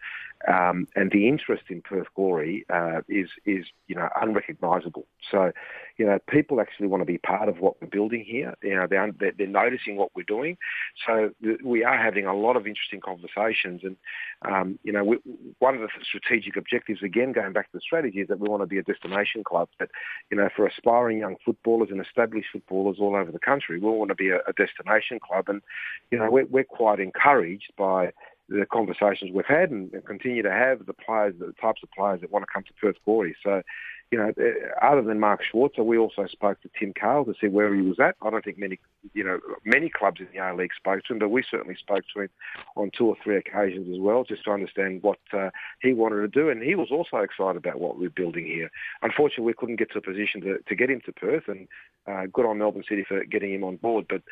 Speaker 9: um, and the interest in Perth Glory uh, is is you know unrecognisable. So, you know, people actually want to be part of what we're building here. You know, they're they're, noticing what we're doing. So we are having a lot of interesting conversations, and um, you know, we, one of the strategic objectives, again going back to the strategy, is that we want to be a destination club. That you know, for aspiring young footballers and established footballers all over the country, we want to be a, a destination club, and you know, we're, we're quite encouraged by the conversations we've had and, and continue to have the players, the types of players that want to come to Perth Glory. So, you know, uh, other than Mark Schwarzer, we also spoke to Tim Cahill to see where he was at. I don't think many, you know, many clubs in the A League spoke to him, but we certainly spoke to him on two or three occasions as well, just to understand what uh, he wanted to do. And he was also excited about what we're building here. Unfortunately, we couldn't get to a position to, to get him to Perth, and uh, good on Melbourne City for getting him on board. But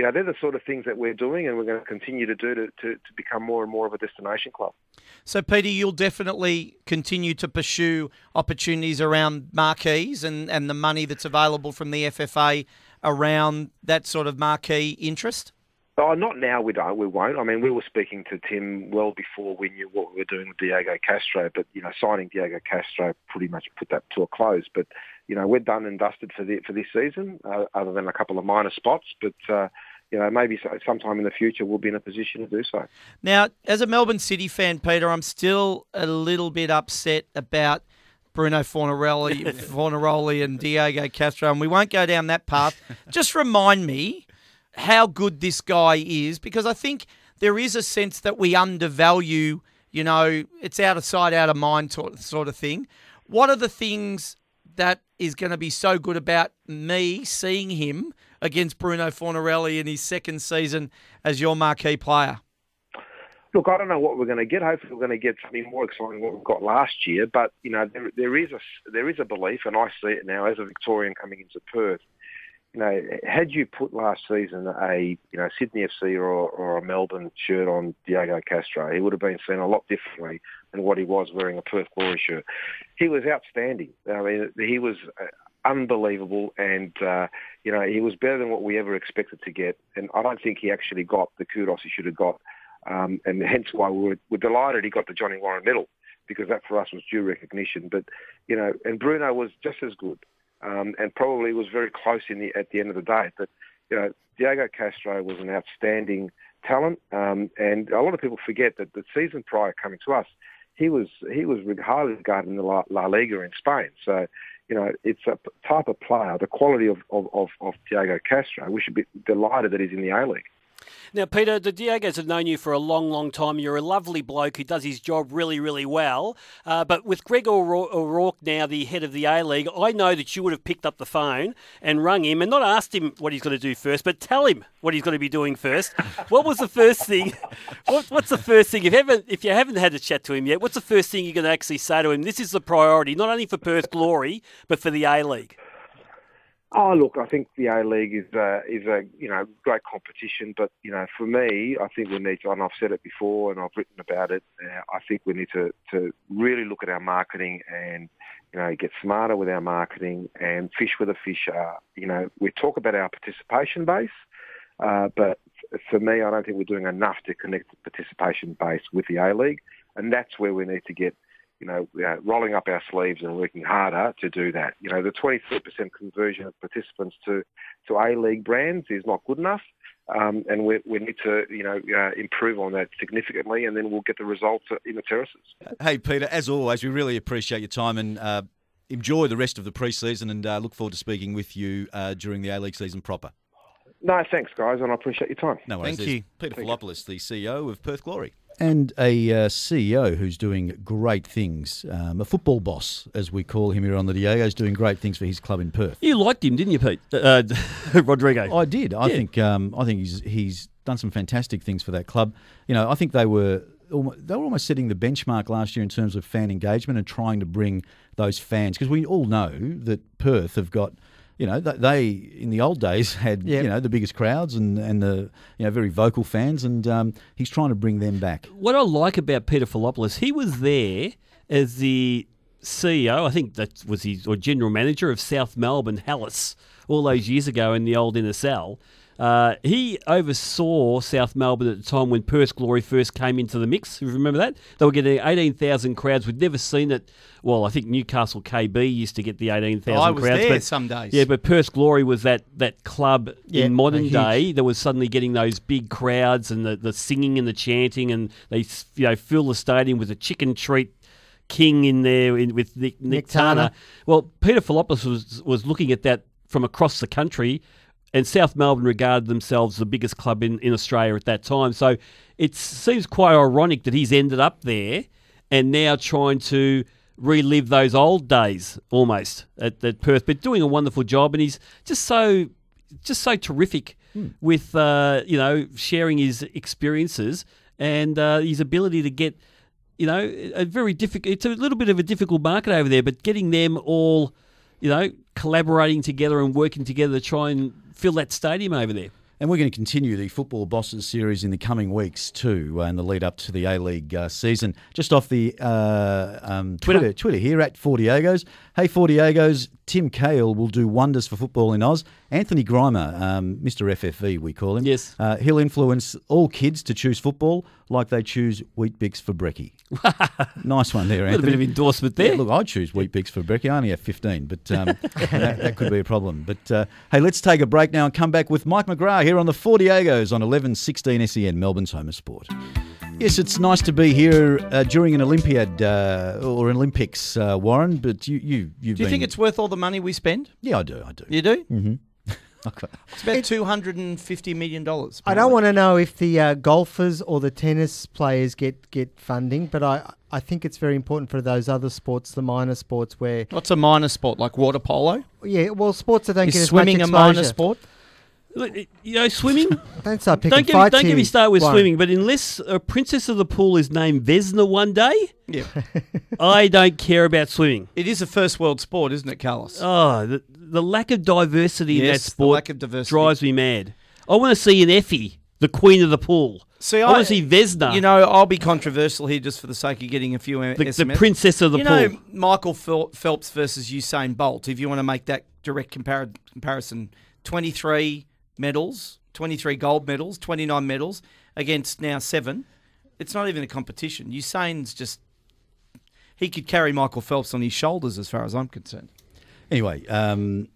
Speaker 9: you know, they're the sort of things that we're doing and we're going to continue to do to, to, to become more and more of a destination club.
Speaker 6: So, Peter, you'll definitely continue to pursue opportunities around marquees and, and the money that's available from the FFA around that sort of marquee interest?
Speaker 9: Oh, not now. We don't. We won't. I mean, we were speaking to Tim well before we knew what we were doing with Diego Castro. But you know, signing Diego Castro pretty much put that to a close. But you know, we're done and dusted for the for this season, uh, other than a couple of minor spots. But uh, you know, maybe so, sometime in the future we'll be in a position to do so.
Speaker 6: Now, as a Melbourne City fan, Peter, I'm still a little bit upset about Bruno Fornarelli, Fornaroli and Diego Castro, and we won't go down that path. Just remind me how good this guy is, because I think there is a sense that we undervalue, you know, it's out of sight, out of mind sort of thing. What are the things that is going to be so good about me seeing him against Bruno Fornarelli in his second season as your marquee player?
Speaker 9: Look, I don't know what we're going to get. Hopefully, we're going to get something more exciting than what we got last year. But you know, there, there is a there is a belief, and I see it now as a Victorian coming into Perth. You know, had you put last season a you know Sydney FC or, or a Melbourne shirt on Diego Castro, he would have been seen a lot differently than what he was wearing a Perth Glory shirt. He was outstanding. I mean, he was uh, unbelievable, and uh, you know, he was better than what we ever expected to get. And I don't think he actually got the kudos he should have got. Um, and hence why we were, we're delighted he got the Johnny Warren medal because that for us was due recognition. But you know, and Bruno was just as good, um, and probably was very close in the at the end of the day. But you know, Diego Castro was an outstanding talent, um, and a lot of people forget that the season prior coming to us, he was he was highly regarded in the La, La Liga in Spain. So you know, it's a type of player, the quality of, of, of, of Diego Castro. We should be delighted that he's in the A League.
Speaker 7: Now, Peter, the Diegos have known you for a long, long time. You're a lovely bloke who does his job really, really well. Uh, but with Greg O'Rourke now the head of the A League, I know that you would have picked up the phone and rung him and not asked him what he's going to do first, but tell him what he's going to be doing first. what was the first thing? What, what's the first thing? If you, haven't, if you haven't had a chat to him yet, what's the first thing you're going to actually say to him? This is the priority, not only for Perth Glory, but for the A League.
Speaker 9: Oh, look, I think the A League is a, is a you know great competition, but you know for me, I think we need to, and I've said it before, and I've written about it. Uh, I think we need to to really look at our marketing and you know get smarter with our marketing and fish where the fish are. You know, we talk about our participation base, uh, but for me, I don't think we're doing enough to connect the participation base with the A League, and that's where we need to get you know, uh, rolling up our sleeves and working harder to do that. You know, the 23% conversion of participants to, to A-League brands is not good enough. Um, and we, we need to, you know, uh, improve on that significantly, and then we'll get the results in the terraces.
Speaker 4: Hey, Peter, as always, we really appreciate your time and uh, enjoy the rest of the pre-season and uh, look forward to speaking with you uh, during the A-League season proper.
Speaker 9: No, thanks, guys, and I appreciate your time.
Speaker 4: No worries.
Speaker 6: Thank you.
Speaker 4: Peter Philopoulos, the CEO of Perth Glory. And a uh, CEO who's doing great things. Um, a football boss, as we call him here on the Diego's, doing great things for his club in Perth.
Speaker 7: You liked him, didn't you, Pete? Uh, Rodrigo.
Speaker 4: I did. I
Speaker 7: Yeah.
Speaker 4: think um, I think he's he's done some fantastic things for that club. You know, I think they were they were almost setting the benchmark last year in terms of fan engagement and trying to bring those fans because we all know that Perth have got. You know, they in the old days had
Speaker 5: Yep.
Speaker 4: you know the biggest crowds and, and the you know very vocal fans, and um, he's trying to bring them back.
Speaker 7: what I like about Peter Philopoulos, he was there as the CEO, I think that was his or general manager of South Melbourne, Hellas, all those years ago in the old NSL. Uh, he oversaw South Melbourne at the time when Perth Glory first came into the mix. You remember that? They were getting 18,000 crowds. We'd never seen it. Well, I think Newcastle KB used to get the 18,000
Speaker 6: I was
Speaker 7: crowds.
Speaker 6: there
Speaker 7: but,
Speaker 6: some days.
Speaker 7: Yeah, but Perth Glory was that, that club
Speaker 5: Yeah,
Speaker 7: in modern day that was suddenly getting those big crowds and the, the singing and the chanting, and they you know fill the stadium with a chicken treat king in there in, with Nick, Nick,
Speaker 5: Nick
Speaker 7: Tana.
Speaker 5: Tana.
Speaker 7: Well, Peter Philopoulos was was looking at that from across the country, and South Melbourne regarded themselves the biggest club in, in Australia at that time. So it seems quite ironic that he's ended up there and now trying to relive those old days almost at, at Perth, but doing a wonderful job. And he's just so just so terrific with uh, you know sharing his experiences and uh, his ability to get you know a very difficult. It's a little bit of a difficult market over there, but getting them all you know collaborating together and working together to try and fill that stadium over there.
Speaker 4: And we're going to continue the Football Bosses series in the coming weeks too, uh, in the lead up to the A League uh, season. Just off the uh, um,
Speaker 7: Twitter.
Speaker 4: Twitter. Twitter here at Four Diegos. Hey, Four Diegos, Tim Cahill will do wonders for football in Oz. Anthony Grimer, um, Mr. FFV, we call him.
Speaker 7: Yes.
Speaker 4: Uh, he'll influence all kids to choose football like they choose Weet-Bix for brekkie. nice one there, Anthony.
Speaker 7: A bit of endorsement there.
Speaker 4: Yeah, look, I'd choose Weet-Bix for brekkie. I only have 15, but um, that, that could be a problem. But uh, hey, let's take a break now and come back with Mike McGrath here on the Four Diegos on 1116 SEN, Melbourne's home of sport. Yes, it's nice to be here uh, during an Olympiad uh, or an Olympics, uh, Warren. But you, you, you've
Speaker 6: Do you
Speaker 4: been,
Speaker 6: think it's worth all the money we spend?
Speaker 4: Yeah, I do. I do.
Speaker 6: You do?
Speaker 4: Mm-hmm.
Speaker 6: It's about two hundred and fifty million dollars.
Speaker 5: I don't want to know if the uh, golfers or the tennis players get, get funding, but I I think it's very important for those other sports, the minor sports, where
Speaker 6: What's a minor sport like water polo?
Speaker 5: yeah, well, sports that don't
Speaker 6: Is
Speaker 5: get as
Speaker 6: swimming
Speaker 5: much
Speaker 6: a minor sport?
Speaker 7: Look, You know, swimming.
Speaker 5: Don't start picking
Speaker 7: don't get me,
Speaker 5: fights
Speaker 7: don't get me started with
Speaker 5: Warren.
Speaker 7: swimming. But unless a princess of the pool is named Vesna one day,
Speaker 6: Yeah.
Speaker 7: I don't care about swimming.
Speaker 6: it is a first world sport, isn't it, Carlos?
Speaker 7: Oh, the, the lack of diversity in
Speaker 6: Yes,
Speaker 7: that
Speaker 6: the
Speaker 7: sport
Speaker 6: lack of diversity.
Speaker 7: drives me mad. I want to see an Effie, the queen of the pool.
Speaker 6: See,
Speaker 7: I, want to see Vesna,
Speaker 6: You know, I'll be controversial here just for the sake of getting a few
Speaker 7: the, the princess of the
Speaker 6: you
Speaker 7: pool.
Speaker 6: know, Michael Phel- Phelps versus Usain Bolt. If you want to make that direct compar- comparison, twenty-three medals, twenty-three gold medals, twenty-nine medals against now seven. It's not even a competition. Usain's just he could carry Michael Phelps on his shoulders, as far as I'm concerned.
Speaker 4: Anyway, um,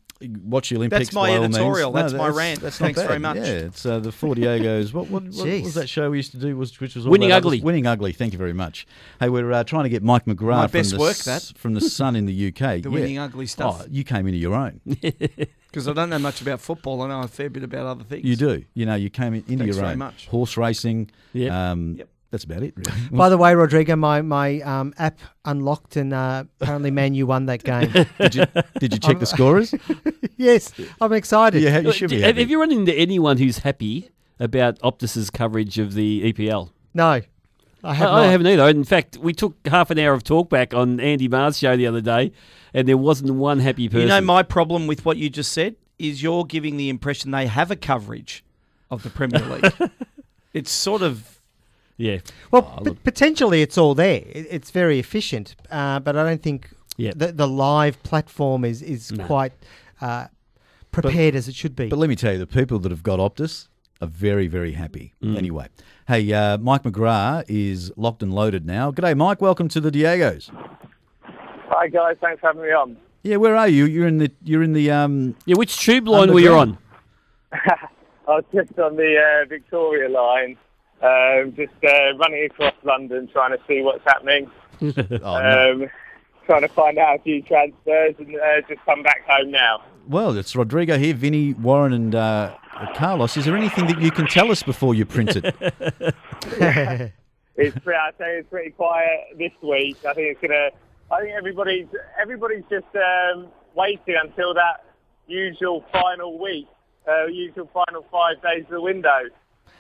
Speaker 4: watch the Olympics.
Speaker 6: That's my
Speaker 4: by all means.
Speaker 6: editorial.
Speaker 4: No,
Speaker 6: That's my rant.
Speaker 4: That's
Speaker 6: Thanks
Speaker 4: bad.
Speaker 6: very much.
Speaker 4: Yeah, it's uh, the Four Diegos. What, what, what,
Speaker 5: Jeez.
Speaker 4: was that show we used to do? Was which was all
Speaker 7: Winning Ugly.
Speaker 4: others? Winning ugly. Thank you very much. Hey, we're uh, trying to get Mike McGrath
Speaker 6: My
Speaker 4: from
Speaker 6: best
Speaker 4: the
Speaker 6: work,
Speaker 4: S-
Speaker 6: that.
Speaker 4: from the Sun in the UK.
Speaker 6: The
Speaker 4: Yeah.
Speaker 6: Winning Ugly stuff.
Speaker 4: Oh, you came into your own.
Speaker 6: Because I don't know much about football. I know a fair bit about other things.
Speaker 4: You do. You know, you came in, into
Speaker 6: Thanks
Speaker 4: your
Speaker 6: very
Speaker 4: own.
Speaker 6: much.
Speaker 4: Horse racing.
Speaker 7: Yep.
Speaker 4: Um,
Speaker 6: Yep.
Speaker 4: That's about it, really.
Speaker 5: By the way, Rodrigo, my my um, app unlocked and uh, apparently Man U won that game.
Speaker 4: did you did you check the scorers?
Speaker 5: yes, I'm excited.
Speaker 4: Yeah, you should be.
Speaker 7: have,
Speaker 4: happy.
Speaker 7: have you run into anyone who's happy about Optus's coverage of the EPL?
Speaker 5: No, I
Speaker 7: I,
Speaker 5: have
Speaker 7: I
Speaker 5: not.
Speaker 7: haven't either. In fact, we took half an hour of talkback on Andy Maher's show the other day, and there wasn't one happy person.
Speaker 6: You know, my problem with what you just said is you're giving the impression they have a coverage of the Premier League. it's sort of
Speaker 7: yeah.
Speaker 5: Well, p- potentially it's all there. It's very efficient, uh, but I don't think
Speaker 7: Yep.
Speaker 5: the, the live platform is is quite uh, prepared as it should be.
Speaker 4: But let me tell you, the people that have got Optus are very, very happy.
Speaker 6: Mm.
Speaker 4: Anyway, hey, uh, Mike McGrath is locked and loaded now. G'day, Mike. Welcome to the Diegos.
Speaker 10: Hi guys, thanks for having me on.
Speaker 4: Yeah, where are you? You're in the. You're in the. Um,
Speaker 7: Yeah, which tube line were you on?
Speaker 10: I was just on the uh, Victoria line, um, just uh, running across London trying to see what's happening,
Speaker 4: oh, no.
Speaker 10: um, trying to find out a few transfers and uh, just come back home now.
Speaker 4: Well, it's Rodrigo here, Vinny, Warren, and uh, Carlos. Is there anything that you can tell us before you print it?
Speaker 10: It's pretty, I'd say it's pretty quiet this week. I think it's gonna. I think everybody's everybody's just um, waiting until that usual final week, uh, usual final five days of the window.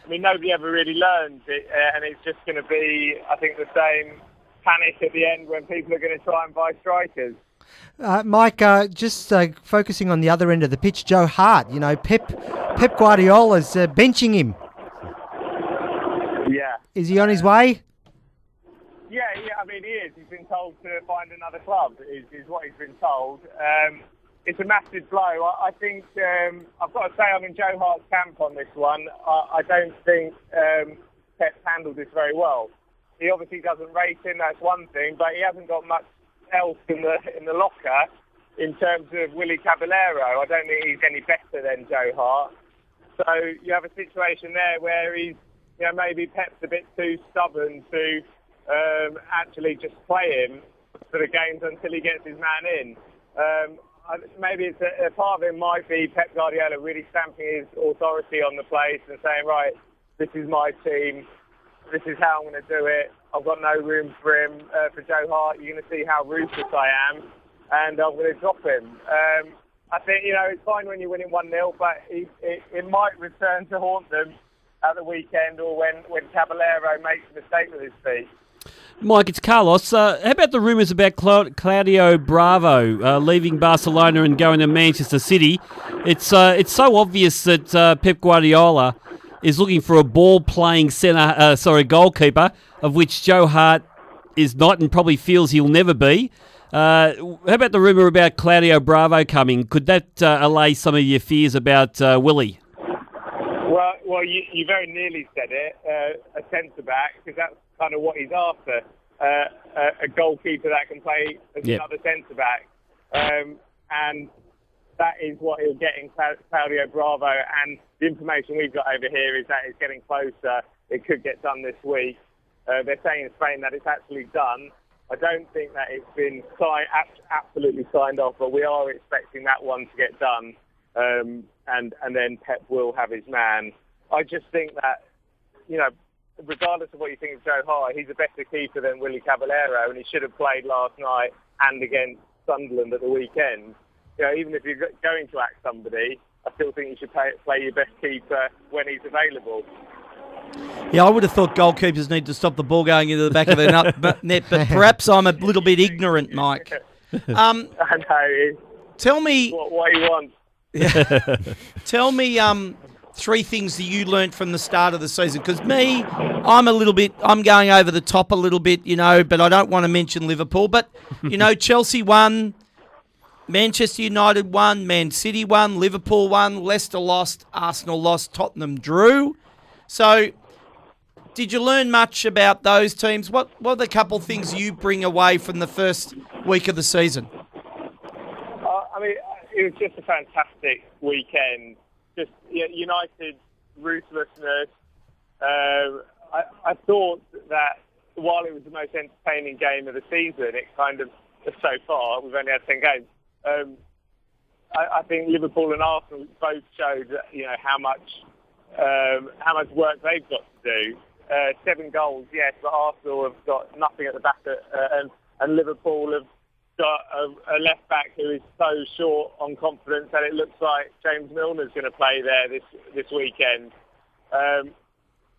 Speaker 10: I mean, nobody ever really learns it, uh, and it's just going to be, I think, the same panic at the end when people are going to try and buy strikers.
Speaker 5: Uh, Mike, uh, just uh, focusing on the other end of the pitch, Joe Hart. You know, Pep Pep Guardiola's uh, benching him.
Speaker 10: Yeah.
Speaker 5: Is he on his way?
Speaker 10: Yeah, yeah. I mean, he is. He's been told to find another club. Is, is what he's been told. Um, it's a massive blow. I, I think um, I've got to say I'm in Joe Hart's camp on this one. I, I don't think um, Pep's handled this very well. He obviously doesn't rate him. That's one thing, but he hasn't got much else in the in the locker in terms of Willy Caballero. I don't think he's any better than Joe Hart. So you have a situation there where he's, you know, maybe Pep's a bit too stubborn to um, actually just play him for the games until he gets his man in. Um, maybe it's a, a part of it might be Pep Guardiola really stamping his authority on the place and saying, right, this is my team, this is how I'm going to do it. I've got no room for him, uh, for Joe Hart. You're going to see how ruthless I am, and I'm going to drop him. Um, I think, you know, it's fine when you're winning 1-0, but it, it, it might return to haunt them at the weekend or when, when Caballero makes a mistake with his feet.
Speaker 7: Mike, it's Carlos. Uh, how about the rumours about Cla- Claudio Bravo uh, leaving Barcelona and going to Manchester City? It's uh, it's so obvious that uh, Pep Guardiola is looking for a ball-playing centre, uh, sorry, goalkeeper, of which Joe Hart is not and probably feels he'll never be. Uh, how about the rumour about Claudio Bravo coming? Could that allay some of your fears about Willy?
Speaker 10: Well, you, you very nearly said it. Uh, a centre back, because that's kind of what he's after. Uh, a, a goalkeeper that can play as
Speaker 7: Yep.
Speaker 10: another centre back, um, and that is what he'll get in Claudio Bravo. And the information we've got over here is that it's getting closer. It could get done this week. Uh, they're saying in Spain that it's actually done. I don't think that it's been si- ab- absolutely signed off, but we are expecting that one to get done, um, and and then Pep will have his man. I just think that, you know, regardless of what you think of Joe Hart, he's a better keeper than Willy Caballero, and he should have played last night and against Sunderland at the weekend. You know, even if you're going to act somebody, I still think you should play, play your best keeper when he's available.
Speaker 6: Yeah, I would have thought goalkeepers need to stop the ball going into the back of their nut, but net, but perhaps I'm a little bit ignorant, Mike. Um,
Speaker 10: I know
Speaker 6: tell me,
Speaker 10: what, what he wants.
Speaker 6: tell me, um, three things that you learnt from the start of the season. Because me, I'm a little bit, I'm going over the top a little bit, you know, but I don't want to mention Liverpool. But you know, Chelsea won, Manchester United won, Man City won, Liverpool won, Leicester lost, Arsenal lost, Tottenham drew. So, did you learn much about those teams? What What are the couple things you bring away from the first week of the season?
Speaker 10: Uh, I mean, uh, it was just a fantastic weekend. Just yeah, United's ruthlessness. Um, I, I thought that while it was the most entertaining game of the season, it kind of so far we've only had ten games. Um, I, I think Liverpool and Arsenal both showed you know how much um, how much work they've got to do. Uh, seven goals, yes, but Arsenal have got nothing at the back, of, uh, and, and Liverpool have got a, a left back who is so short on confidence that it looks like James Milner's going to play there this this weekend. Um,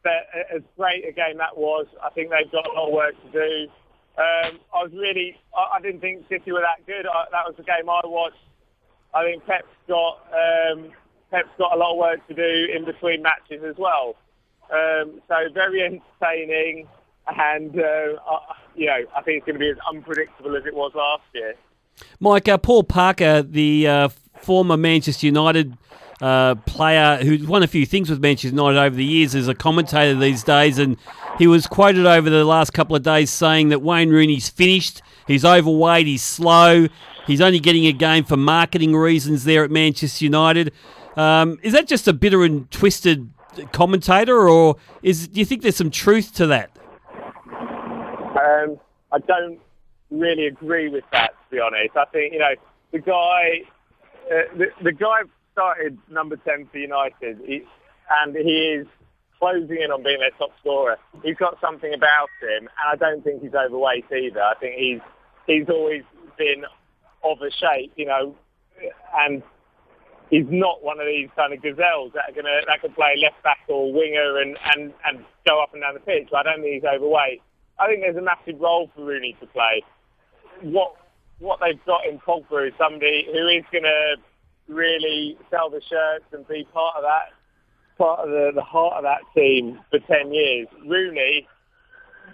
Speaker 10: but as great a game that was, I think they've got a lot of work to do. Um, I was really, I, I didn't think City were that good. I, that was the game I watched. I think Pep's got um, Pep's got a lot of work to do in between matches as well. Um, so very entertaining, and uh, you know I think it's going to be as unpredictable as it was last year.
Speaker 7: Mike, uh, Paul Parker, the uh, former Manchester United uh, player who's won a few things with Manchester United over the years, is a commentator these days, and he was quoted over the last couple of days saying that Wayne Rooney's finished. He's overweight. He's slow. He's only getting a game for marketing reasons there at Manchester United. Um, is that just a bitter and twisted commentator, or is do you think there's some truth to that?
Speaker 10: I don't really agree with that, to be honest. I think you know the guy, uh, the, the guy started number ten for United, he, and he is closing in on being their top scorer. He's got something about him, and I don't think he's overweight either. I think he's he's always been of a shape, you know, and he's not one of these kind of gazelles that are gonna that can play left back or winger and, and, and go up and down the pitch. I don't think he's overweight. I think there's a massive role for Rooney to play. What what they've got in Pogba is somebody who is going to really sell the shirts and be part of that part of the, the heart of that team for 10 years. Rooney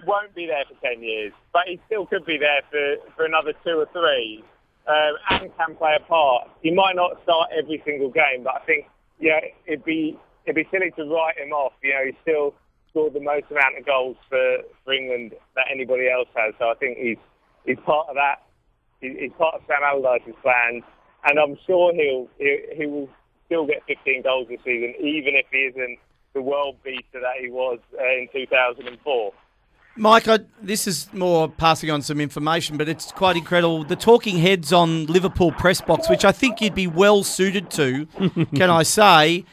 Speaker 10: won't be there for 10 years, but he still could be there for, for another two or three um, and can play a part. He might not start every single game, but I think yeah, it'd be it'd be silly to write him off. You know, he still scored the most amount of goals for, for England that anybody else has. So I think he's he's part of that. He, he's part of Sam Allardyce's plans, and I'm sure he'll he, he will still get 15 goals this season, even if he isn't the world beater that he was uh, in 2004.
Speaker 6: Mike, I, this is more passing on some information, but it's quite incredible. The talking heads on Liverpool press box, which I think you'd be well suited to, can I say?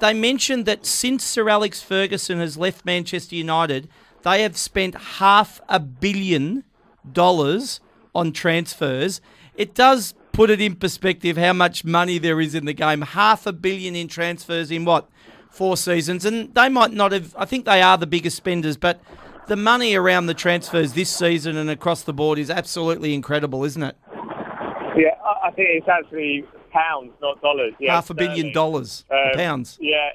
Speaker 6: They mentioned that since Sir Alex Ferguson has left Manchester United, they have spent half a billion dollars on transfers. It does put it in perspective how much money there is in the game. Half a billion in transfers in what? Four seasons. And they might not have, I think they are the biggest spenders, but the money around the transfers this season and across the board is absolutely incredible, isn't it?
Speaker 10: Yeah, I think it's actually pounds, not dollars. Yeah,
Speaker 6: Half a billion dollars.
Speaker 10: Um,
Speaker 6: pounds.
Speaker 10: Yeah,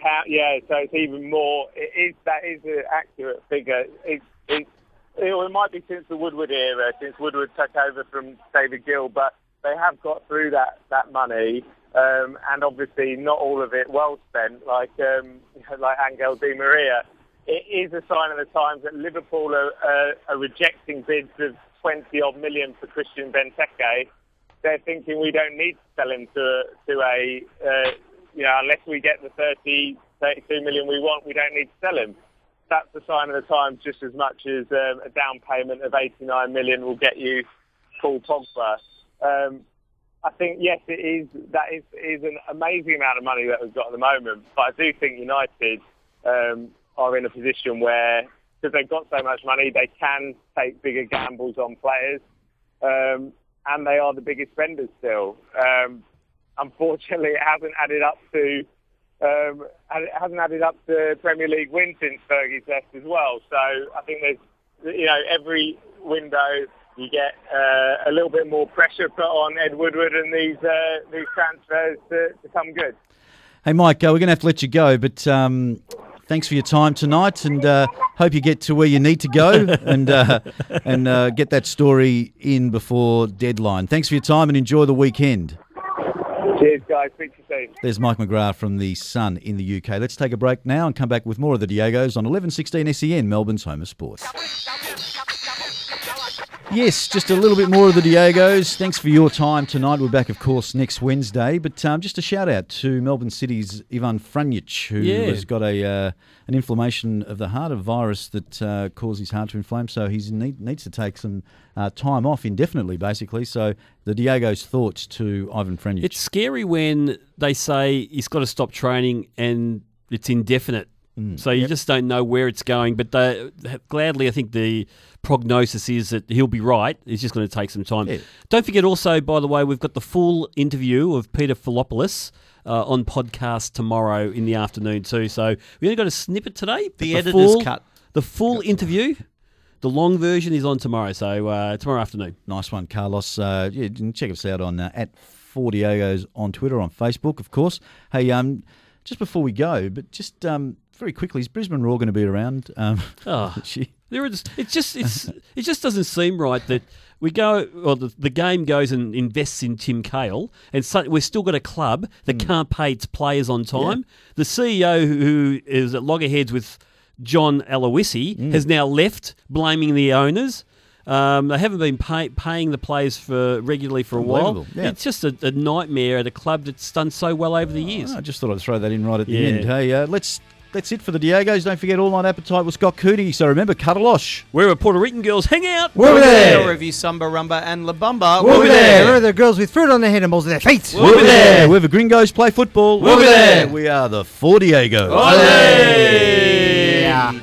Speaker 10: pound, yeah. So it's even more. It is that is an accurate figure. It's it's it, it might be since the Woodward era, since Woodward took over from David Gill, but they have got through that that money. Um, and obviously not all of it well spent, like um, like Angel Di Maria. It is a sign of the times that Liverpool are, uh, are rejecting bids of 20 odd million for Christian Benteke. They're thinking we don't need to sell him to to a uh, you know unless we get the 30 32 million we want, we don't need to sell him. That's a sign of the times just as much as um, a down payment of 89 million will get you Paul Pogba. Um, I think yes, it is. That is is an amazing amount of money that we've got at the moment. But I do think United um, are in a position where, because they've got so much money, they can take bigger gambles on players, um, and they are the biggest spenders still. Um, unfortunately, it hasn't added up to. Um, it hasn't added up to Premier League wins since Fergie's left as well. So I think there's, you know, every window you get uh, a little bit more pressure put on Ed Woodward and these uh, these transfers to, to come good.
Speaker 4: Hey, Mike, uh, we're going to have to let you go, but um, thanks for your time tonight, and uh, hope you get to where you need to go and uh, and uh, get that story in before deadline. Thanks for your time, and enjoy the weekend.
Speaker 10: Cheers, guys. Speak to you soon.
Speaker 4: There's Mike McGrath from the Sun in the UK. Let's take a break now and come back with more of the Diegos on 1116 SEN, Melbourne's home of sports. Yes, just a little bit more of the Diegos. Thanks for your time tonight. We're back, of course, next Wednesday. But um, just a shout out to Melbourne City's Ivan Franjic, who
Speaker 7: Yeah.
Speaker 4: has got a uh, an inflammation of the heart, a virus that uh, causes his heart to inflame. So he need, needs to take some uh, time off indefinitely, basically. So the Diego's thoughts to Ivan Franjic.
Speaker 7: It's scary when they say he's got to stop training and it's indefinite.
Speaker 4: Mm.
Speaker 7: So you just don't know where it's going. But they, gladly, I think the prognosis is that he'll be right. It's just going to take some time.
Speaker 4: Yeah.
Speaker 7: Don't forget, also, by the way, we've got the full interview of Peter Philopoulos. Uh, on podcast tomorrow in the afternoon too. So we only got a snippet today. but
Speaker 6: The editor's
Speaker 7: full,
Speaker 6: cut.
Speaker 7: The full interview, the long version is on tomorrow. So uh, tomorrow afternoon.
Speaker 4: Nice one, Carlos. Uh, yeah, you can check us out on uh, at Four Diegos on Twitter, on Facebook, of course. Hey, um, just before we go, but just um, very quickly, is Brisbane Roar going to be around? Um,
Speaker 7: Oh.
Speaker 4: she-
Speaker 7: There is. It's just. It's. it just doesn't seem right that we go. Well, the, the game goes and invests in Tim Cahill, and so, we've still got a club that can't pay its players on time. The CEO who is at loggerheads with John Aloisi has now left, blaming the owners. Um, they haven't been pay, paying the players for regularly for a while.
Speaker 4: Yeah.
Speaker 7: It's just a, a nightmare at a club that's done so well over the years.
Speaker 4: I just thought I'd throw that in right at the
Speaker 7: Yeah.
Speaker 4: end. Hey, uh, let's that's it for the Diegos. Don't forget All Night Appetite with Scott Cooney. So remember, Cuddalosh.
Speaker 7: Where are Puerto Rican girls hang out?
Speaker 5: We'll be there.
Speaker 6: Review Samba Rumba and La Bamba.
Speaker 5: We'll be there. Where are the girls with fruit on their head and balls in their feet?
Speaker 4: We'll be there. Where the Gringos play football.
Speaker 7: We'll be there.
Speaker 4: We are the Four Diegos.
Speaker 7: Olé!